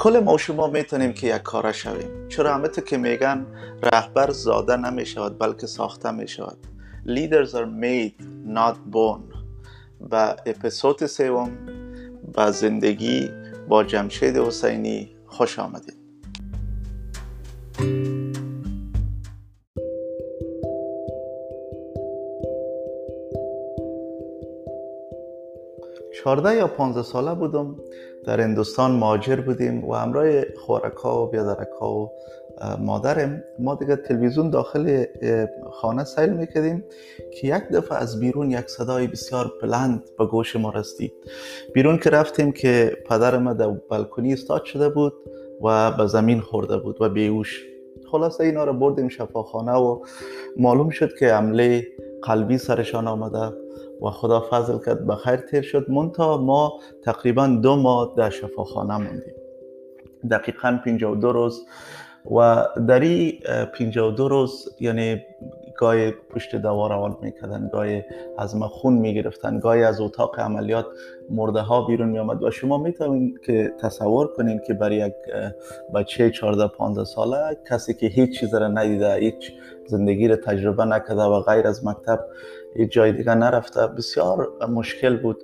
کل ما شما می‌تونیم که یک کاره شویم. چرا همه که میگن رهبر زاده نمی شود بلکه ساخته می شود Leaders are made not born. و اپیزود سوم با زندگی با جمشید حسینی خوش آمدید. چهارده یا پانزده ساله بودم. در هندوستان ماجر بودیم و همراه خورکا و بیادرکا و مادرم. ما دیگه تلویزیون داخل خانه سیل می‌کردیم که یک دفعه از بیرون یک صدای بسیار بلند به گوش ما رسید. بیرون که رفتیم که پدر ما در بلکونی استاد شده بود و به زمین خورده بود و بیوش خلاصه اینا رو بردیم شفاخانه و معلوم شد که عمله قلبی سرشان آمده. و خدا فضل کرد به خیر تیر شد. منتها ما تقریبا دو ماه در شفاخانه موندیم. دقیقا 52 روز. و در این 52 روز یعنی گاهی پشت دوا روان می‌کردن گاهی از ما خون می‌گرفتن گاهی از اتاق عملیات مرده ها بیرون میامد و شما می‌تونید که تصور کنین که برای یک بچه 14 15 ساله کسی که هیچ چیز را ندیده هیچ زندگی را تجربه نکرده و غیر از مکتب هیچ جای دیگه نرفته. بسیار مشکل بود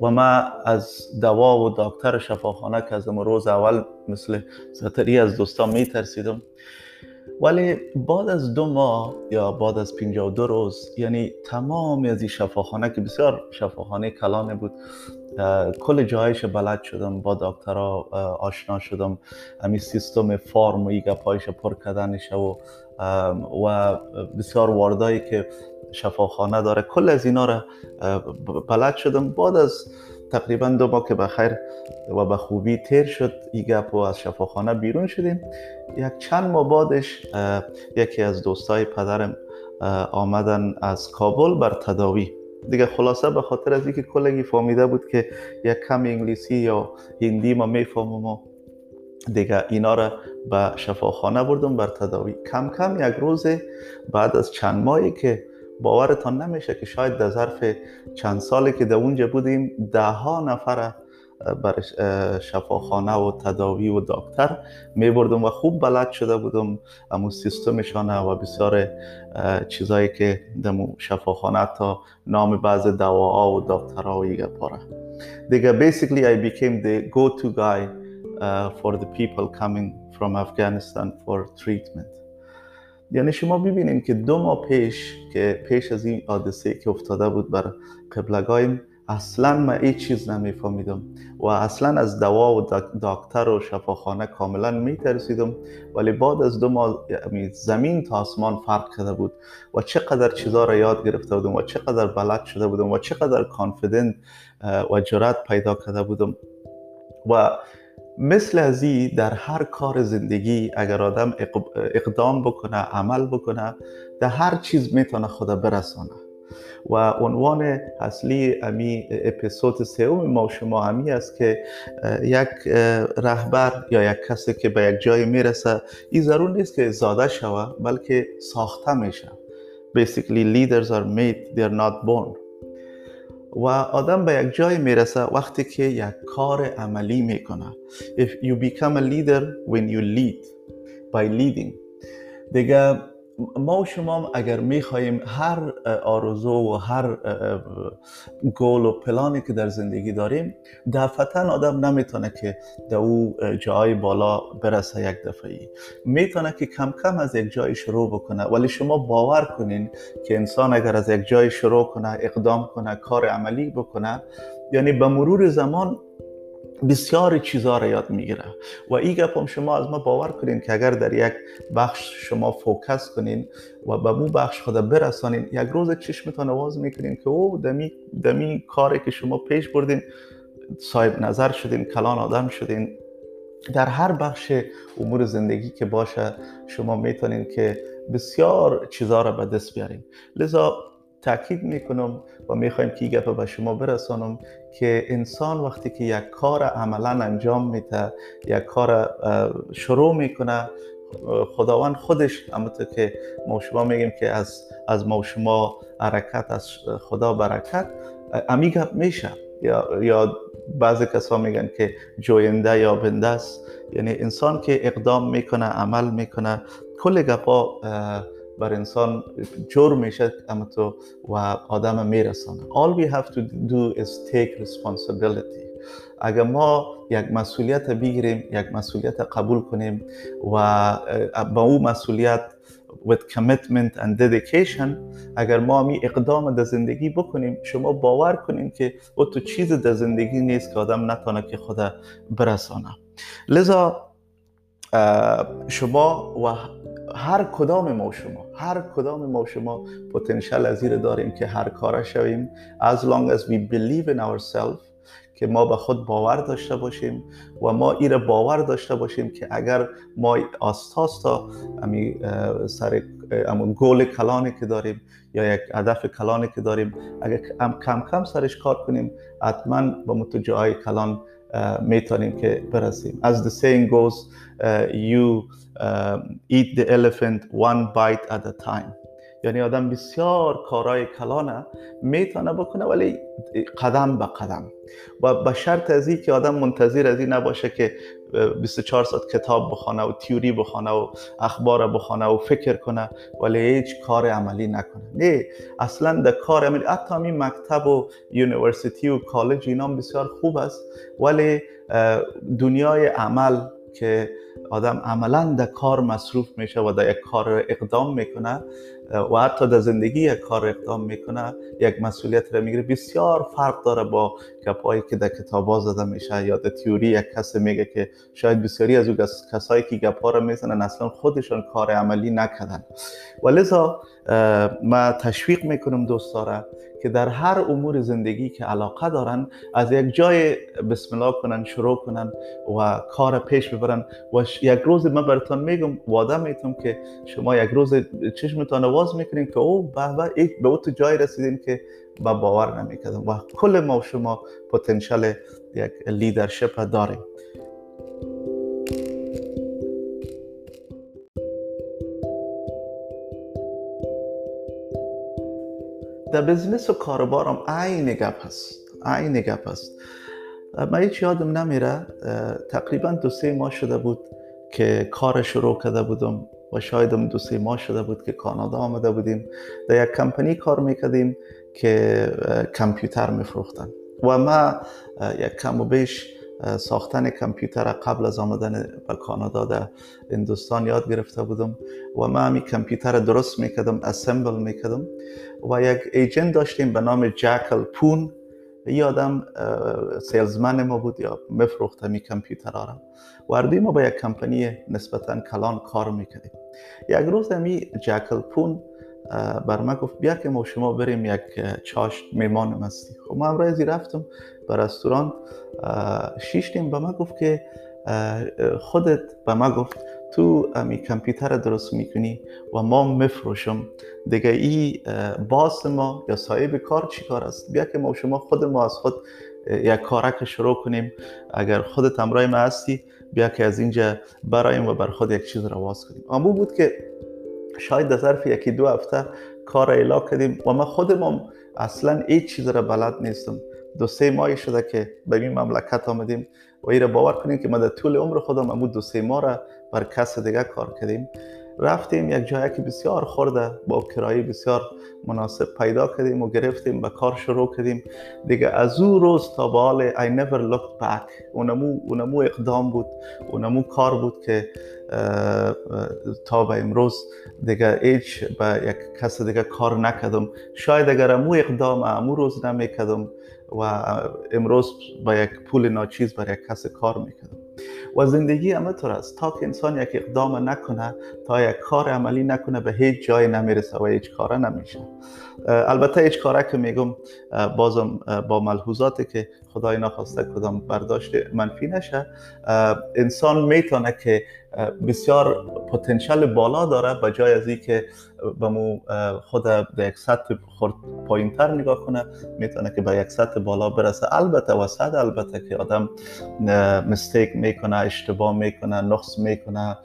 و ما از دوا و دکتر شفاخانه که از روز اول مثل زتری از دوستان می ترسیدم ولی بعد از دو ماه یا بعد از 52 روز یعنی تمام از این شفاخانه که بسیار شفاخانه کلانه بود کل جایش بلد شدم با دکترها آشنا شدم. همین سیستم فارم و ایگا پایش پر کردنش و و بسیار واردایی که شفاخانه داره. کل از اینا را بلد شدم. بعد از تقریبا دو ماه که بخیر و به خوبی تیر شد ای گپ از شفاخانه بیرون شدیم. یک چند ماه بعدش یکی از دوستای پدرم آمدن از کابل بر تداوی. دیگه خلاصه به خاطر از اینکه کلگی فهمیده بود که یک کم انگلیسی یا هندی ما می‌فهمم و دیگه اینا را به شفاخانه بردم بر تداوی. کم کم یک روز بعد از چند ماهی که باورتان نمیشه که شاید در ظرف چند سالی که در اونجا بودیم ده ها نفر بر شفاخانه و تداوی و دکتر می بردم و خوب بلد شده بودم. امو سیستمشانه و بسیار چیزایی که دمو شفاخانه تا نام بعض دواها و دکترها و پاره. دیگه basically I became the go-to guy uh, for the people coming from Afghanistan for یعنی شما ببینید که دو ماه پیش که پیش از این حادثه که افتاده بود بر قبلگایم اصلا ما هیچ چیز نمیفهمیدم و اصلا از دوا و دکتر و شفاخانه کاملا میترسیدم. ولی بعد از دو ماه یعنی زمین تا آسمان فرق کرده بود و چقدر چیزا را یاد گرفته بودم و چقدر بلد شده بودم و چقدر کانفیدنت و جرات پیدا کرده بودم. و مثل از در هر کار زندگی اگر آدم اقدام بکنه عمل بکنه در هر چیز می‌تونه خدا برسانه. و عنوان اصلی امی اپیزود سوم ما شما همی است که یک رهبر یا یک کسی که به یک جای می‌رسه این ضرور نیست که زاده شوه بلکه ساخته میشه. Basically leaders are made they are not born. و آدم به یک جای می‌رسه وقتی که یک کار عملی می‌کنه. If you become a leader when you lead by leading. دیگه ما و شما اگر می‌خواهیم هر آرزو و هر گول و پلانی که در زندگی داریم دفعتا آدم نمی‌تونه که در او جای بالا برسه یک دفعی می‌تونه که کم کم از یک جای شروع بکنه. ولی شما باور کنین که انسان اگر از یک جای شروع کنه اقدام کنه کار عملی بکنه یعنی به مرور زمان بسیار چیزها را یاد می‌گیره. و این گپ هم شما از ما باور کنین که اگر در یک بخش شما فوکس کنین و به مو بخش خود برسانین یک روز چشمتان آواز می‌کنین که او دمی, دمی کاری که شما پیش بردین صاحب نظر شدین کلان آدم شدین. در هر بخش امور زندگی که باشه شما می‌تونین که بسیار چیزها را به دست بیارین. لذا تاکید می‌کنم و می‌خوایم که گپ به شما برسانم که انسان وقتی که یک کار عملا انجام میده یک کار شروع می‌کنه خداوند خودش همونطور که ما شما میگیم که از از ما شما حرکت از خدا برکت امی گپ میشه. یا یا بعضی کسا میگن که جوینده یا بنده است. یعنی انسان که اقدام می‌کنه عمل می‌کنه کل گپا بر انسان جور میشه اما تو و آدم میرسانه. All we have to do is take responsibility. اگر ما یک مسئولیت بگیریم یک مسئولیت قبول کنیم و با او مسئولیت with commitment and dedication اگر ما می اقدام در زندگی بکنیم شما باور کنیم که او تو چیز در زندگی نیست که آدم نتانه که خود برسانه. لذا شما و هر کدام ما شما هر کدام ما شما پتانسیل از داریم که هر کار شویم. As long as we believe in ourselves که ما به خود باور داشته باشیم و ما ایره باور داشته باشیم که اگر ما آستاستا امی سر امون گول کلانی که داریم یا یک هدف کلانی که داریم اگر کم کم سرش کار کنیم حتما به متجای کلان Uh, Metalim Parasim. As the saying goes, uh, you um, eat the elephant one bite at a time. یعنی آدم بسیار کارهای کلانه می‌تونه بکنه ولی قدم به قدم. و به شرط از که آدم منتظر از این نباشه که 24 ساعت کتاب بخونه و تیوری بخونه و اخبار بخونه و فکر کنه ولی هیچ کار عملی نکنه. نه اصلا در کار عملی حتی همین مکتب و university و کالج اینا بسیار خوب است ولی دنیای عمل که آدم عملا در کار مصروف میشه و در یک کار اقدام می‌کنه و حتی در زندگی یک کار اقدام می‌کنه یک مسئولیت را می‌گیره. بسیار فرق داره با گپایی که در کتاب زده میشه یا در تیوری یک کس میگه که شاید بسیاری از او کسایی که گپا را می‌زنن اصلا خودشان کار عملی نکردن. و لذا ما تشویق می‌کنم دوستاره که در هر امور زندگی که علاقه دارن از یک جای بسم الله کنن شروع کنن و کار پیش ببرن و یک روز من براتون میگم وعده می‌تونم که شما یک روز چشمتان واز می‌کنین که او به به تو جای رسیدین که با باور نمی‌کردم و کل ما و شما پتانسیل یک لیدرشپ داریم. در بزنس و کاربارم عین گپ هست عین گپ هست. من هیچ یادم نمیره تقریبا دو سه ماه شده بود که کار شروع کرده بودم و شاید دو سه ماه شده بود که کانادا آمده بودیم. در یک کمپانی کار می‌کردیم که کامپیوتر میفروختن. و ما یک کم و بیش ساختن کامپیوتر قبل از آمدن به کانادا در هندوستان یاد گرفته بودم و ما همین کامپیوتر درست می‌کردم اسمبل می‌کردم و یک ایجنت داشتیم به نام جکل پون. یه آدم سیلزمن ما بود یا مفروخت همی کامپیوتر را. وردی ما با یک کمپانی نسبتا کلان کار می‌کردیم. یک روز همی جکل پون بر ما گفت بیا که ما شما بریم یک چاشت میمان مستی. خب ما امروزی رفتم به رستوران شیشتیم به ما گفت که خودت به ما گفت تو امی کامپیوتر درست می‌کنی و ما مفروشم. دیگه ای باس ما یا صاحب کار چی کار است؟ بیا که ما شما خود ما از خود یک کارک شروع کنیم. اگر خودت همراه ما هستی بیا که از اینجا برایم و بر خود یک چیز رو واز کنیم. اما بود که شاید در ظرف یکی دو هفته کار ایلا کردیم و ما خودمون اصلا هیچ چیز را بلد نیستم. دو سه ماهی شده که به این مملکت آمدیم و ایره باور کنیم که ما در طول عمر خودم امود دو سه ماه را بر کس دیگه کار کردیم. رفتیم یک جایی که بسیار خورده با کرایه بسیار مناسب پیدا کردیم و گرفتیم به کار شروع کردیم. دیگه از او روز تا به حال I never looked back. اونمو, اونمو اقدام بود اونمو کار بود که تا به امروز دیگه هیچ به یک کس دیگه کار نکردم. شاید اگر امو اقدام امو روز نمی‌کردم و امروز با یک پول ناچیز برای یک کس کار می‌کردم. و زندگی همه طور است. تا که انسان یک اقدام نکنه تا یک کار عملی نکنه به هیچ جای نمی‌رسه و هیچ کاره نمیشه. البته هیچ کاره که میگم بازم با ملحوظاتی که خدای نخواسته کدام برداشت منفی نشه. انسان می‌تونه که بسیار پتانسیل بالا داره به جای از که به مو خود به یک سطح خورد پایینتر نگاه کنه می‌تونه که به یک سطح بالا برسه. البته وسط البته که آدم مستیک می‌کنه اشتباه می‌کنه نقص می‌کنه.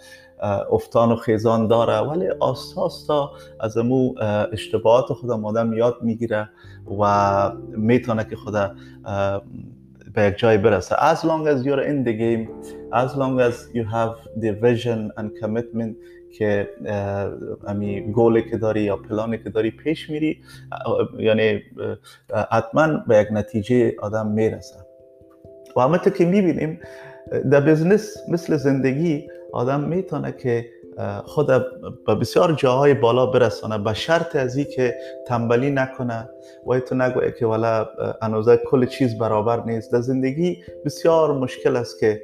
افتان و خیزان داره. ولی آستا آستا از امو اشتباهات خودم آدم یاد می‌گیره و می‌تونه که خود به یک جای برسه. As long as you're in the game as long as you have the vision and commitment که امی گولی که داری یا پلانی که داری پیش میری یعنی حتما به یک نتیجه آدم می‌رسه. و همه که می‌بینیم در بزنس مثل زندگی آدم می‌تونه که خود به بسیار جاهای بالا برسانه به شرط از که تنبلی نکنه. و تو نگویه که والا انوزه کل چیز برابر نیست. در زندگی بسیار مشکل است که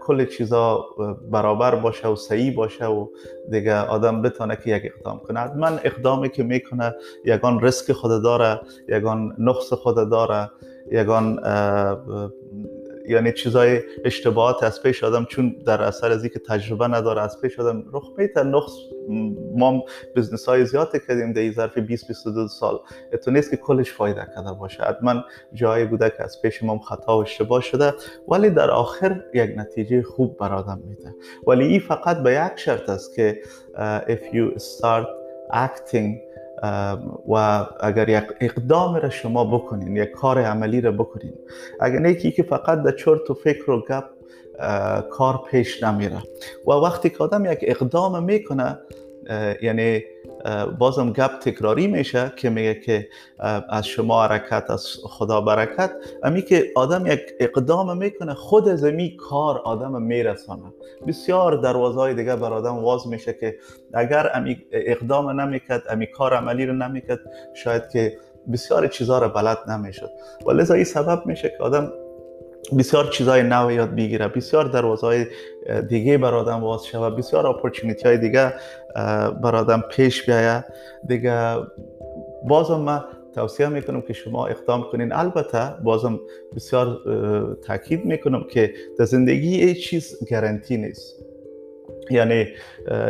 کل چیزا برابر باشه و صحیح باشه و دیگه آدم بتونه که یک اقدام کنه. من اقدامی که می‌کنه یگان ریسک خود داره یگان نقص خود داره یگان یعنی چیزای اشتباهات از پیش آدم چون در اثر از که تجربه نداره از پیش آدم رخ میتر نقص ما بزنس های زیاد کردیم در ظرف 20 22 سال. تو نیست که کلش فایده کرده باشه. حتما جایی بوده که از پیش ما خطا و اشتباه شده ولی در آخر یک نتیجه خوب بر آدم میده. ولی این فقط به یک شرط است که if you start acting و اگر یک اقدام را شما بکنین یک کار عملی را بکنین اگر نیکی که فقط در چرت و فکر و گپ کار پیش نمیره. و وقتی که آدم یک اقدام می‌کنه یعنی بازم گپ تکراری میشه که میگه که از شما حرکت از خدا برکت. امی که آدم یک اقدام می‌کنه خود از امی کار آدم میرسانه. بسیار دروازه های دیگه بر آدم واز میشه که اگر امی اقدام نمی‌کرد امی کار عملی رو نمی‌کرد شاید که بسیار چیزها رو بلد نمی‌شد. و لذا این سبب میشه که آدم بسیار چیزای نو یاد بگیره بسیار دروازه های دیگه بر آدم باز شود بسیار اپورچونیتی های دیگه بر آدم پیش بیاید. دیگه بازم من توصیه می‌کنم که شما اقدام کنین. البته بازم بسیار تاکید می‌کنم که در زندگی هیچ چیز گارانتی نیست. یعنی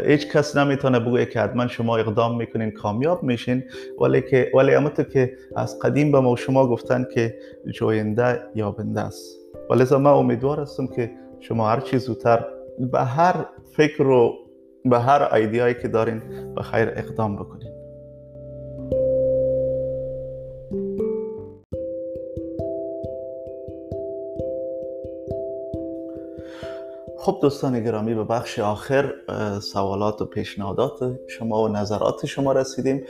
هیچ کس نمی‌تونه بگه که حتما شما اقدام می‌کنین کامیاب میشین. ولی که ولی که از قدیم به ما شما گفتن که جوینده یابنده است. و من امیدوار هستم که شما هر چیز زودتر به هر فکر و به هر ایدیایی که دارین به خیر اقدام بکنین. خب دوستان گرامی به بخش آخر سوالات و پیشنهادات شما و نظرات شما رسیدیم.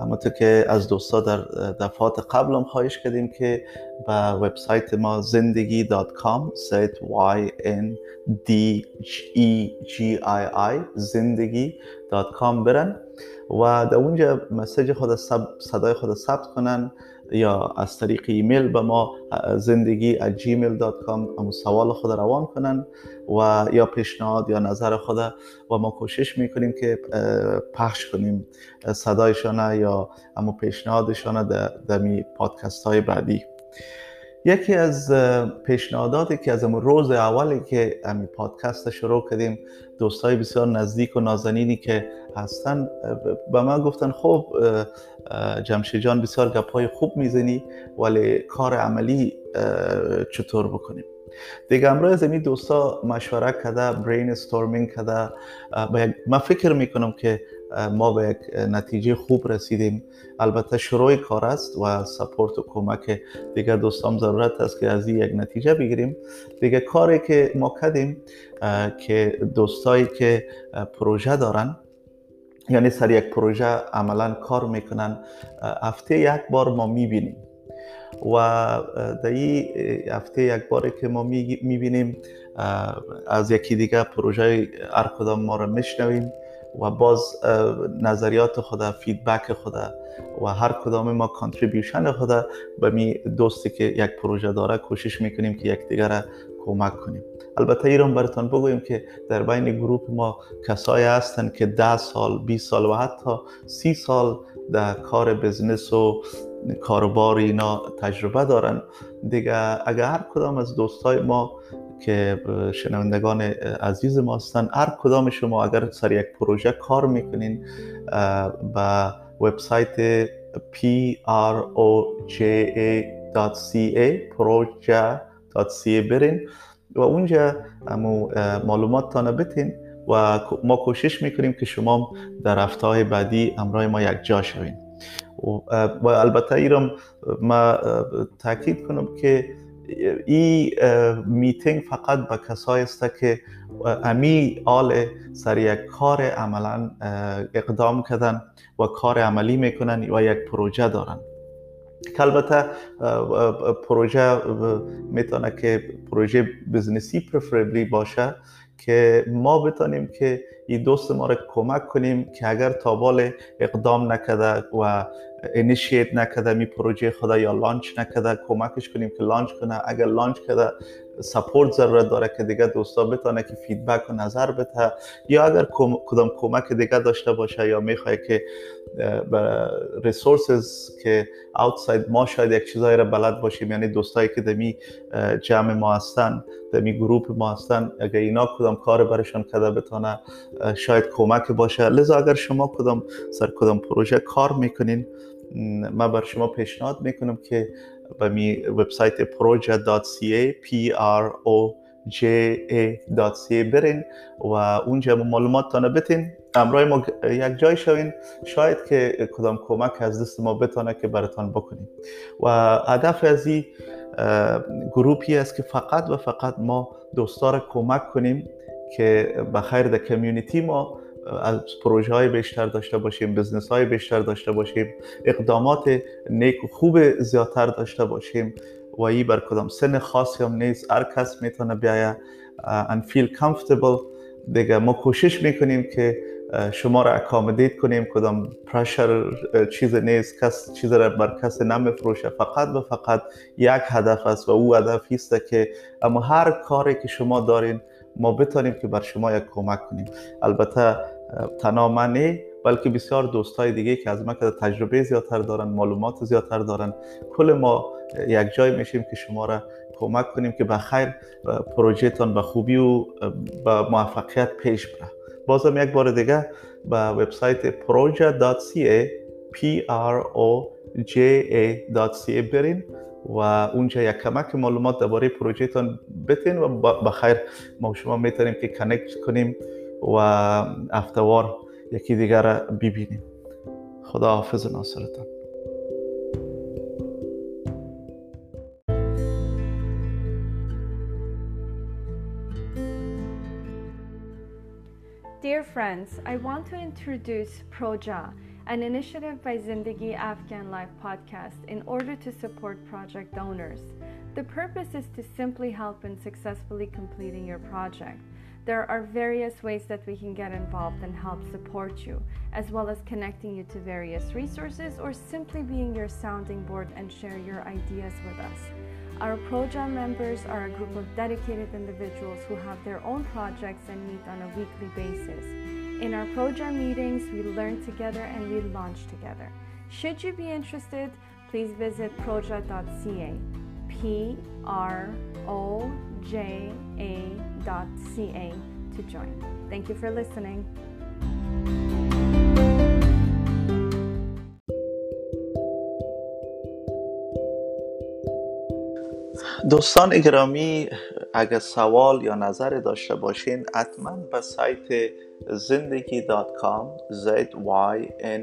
همونطور که از دوستا در دفعات قبل هم خواهش کردیم که به وبسایت ما زندگی .com y n d e g i i زندگی برن و در اونجا مسیج خود صدای خود ثبت کنن. یا از طریق ایمیل به ما زندگی gmail.com سوال خود روان کنن و یا پیشنهاد یا نظر خود و ما کوشش می‌کنیم که پخش کنیم صدایشان یا اما پیشنهادشان در می پادکست های بعدی. یکی از پیشنهاداتی که از روز اولی که امی پادکست شروع کردیم دوستای بسیار نزدیک و نازنینی که هستن به من گفتن خب جمشید جان بسیار گپای خوب می‌زنی ولی کار عملی چطور بکنیم؟ دیگه امروز از این دوستا مشوره کرده برین استورمینگ کرده من فکر می‌کنم که ما به یک نتیجه خوب رسیدیم. البته شروع کار است و سپورت و کمک دیگه دوستان ضرورت است که از این یک نتیجه بگیریم. دیگه کاری که ما کردیم که دوستایی که پروژه دارن یعنی سر یک پروژه عملا کار می‌کنن هفته یک بار ما می‌بینیم. و در این هفته یک باری که ما می‌بینیم از یکی دیگه پروژه هر کدام ما رو میشنویم. و باز نظریات خود feedback خود و هر کدام ما contribution خود به می دوستی که یک پروژه داره کوشش می‌کنیم که یکدیگر کمک کنیم. البته ایره براتون بگویم که در بین گروپ ما کسایی هستند که ده سال 20 سال و حتی سی سال در کار business و کاروبار اینا تجربه دارن. دیگه اگر هر کدام از دوستای ما که شنوندگان عزیز ما هستن. هر کدام شما اگر سر یک پروژه کار می‌کنین با وبسایت proja.ca proja.ca برین و اونجا معلومات تانه بتین و ما کوشش می‌کنیم که شما در هفته بعدی امرای ما یک جا شوین. و البته ایرم ما تاکید کنم که این میتینگ فقط به کسایی است که امی آل سر یک کار عملا اقدام کردن و کار عملی می‌کنن و یک پروژه دارن. که البته پروژه می‌تونه که پروژه بزنسی پرفربلی باشه که ما بتانیم که این دوست ما را کمک کنیم که اگر تابال اقدام نکده و initiate نکده می پروژه خود را یا launch نکده کمکش کنیم که launch کنه. اگر launch کرده support ضرورت داره که دیگه دوستا بتانه که feedback و نظر بده. یا اگر کدام کمک دیگه داشته باشه یا می‌خواد که resources که outside ما شاید یک چیزایی را بلد باشیم یعنی دوستایی که دمی جمع ما هستن دمی گروپ ما هستن اگر اینا کدام کار برشان کده بتانه شاید کمک باشه. لذا اگر شما کدام سر کدام پروژه کار می‌کنین من بر شما پیشنهاد می‌کنم که به می وبسایت project.ca p r o j a.ca برین و اونجا معلومات تانه بتین. امرای ما یک جای شوین. شاید که کدام کمک از دست ما بتانه که براتان بکنیم. و هدف از این گروپی است که فقط و فقط ما دوستا کمک کنیم که بخیر در community ما از پروژه های بیشتر داشته باشیم business های بیشتر داشته باشیم اقدامات نیک و خوب زیادتر داشته باشیم. و ای بر کدام سن خاصی هم نیست. هر کس می‌تونه بیایه and feel comfortable. دیگه ما کوشش می‌کنیم که شما را accommodate کنیم. کدام pressure چیز نیست. کس چیز را بر کس نمیفروشه. فقط و فقط یک هدف است و او هدف است که اما هر کاری که شما دارین ما بتانیم که بر شما یک کمک کنیم. البته تنها من بلکه بسیار دوستای دیگه که از ما که تجربه زیادتر دارن معلومات زیادتر دارن کل ما یک جای میشیم که شما را کمک کنیم که بخیر پروژهتان به خوبی و به موفقیت پیش بره. بازم یک بار دیگه به وبسایت proja.ca p r o j a.ca برین. و اونجا یک کمک معلومات درباره پروژهتان بتین و بخیر ما شما می‌تونیم که کنکت کنیم و افتوار یکی دیگر را ببینیم. خدا حافظ ناصرتان. Dear friends, I want to introduce Proja, an initiative by Zindagi Afghan Life podcast in order to support project donors. The purpose is to simply help in successfully completing your project. There are various ways that we can get involved and help support you, as well as connecting you to various resources or simply being your sounding board and share your ideas with us. Our Projam members are a group of dedicated individuals who have their own projects and meet on a weekly basis. In our Projam meetings, we learn together and we launch together. Should you be interested, please visit proja.ca. P R O J A.ca to join. Thank you for listening. دوستان گرامی اگر سوال یا نظر داشته باشین حتما به سایت زندگی dot com z y n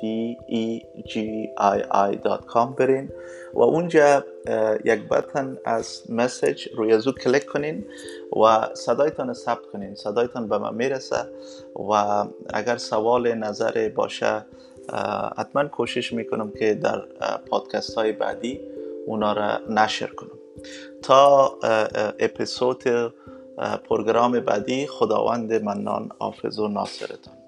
d e g i i dot com برین و اونجا یک button از message روی ازو کلیک کنین و صدایتان ثبت کنین. صدایتان به من می‌رسه و اگر سوال نظر باشه حتما کوشش می‌کنم که در پادکست های بعدی اونا را نشر کنم. تا اپیزود پروگرام بعدی خداوند منان حافظ و ناصرتان.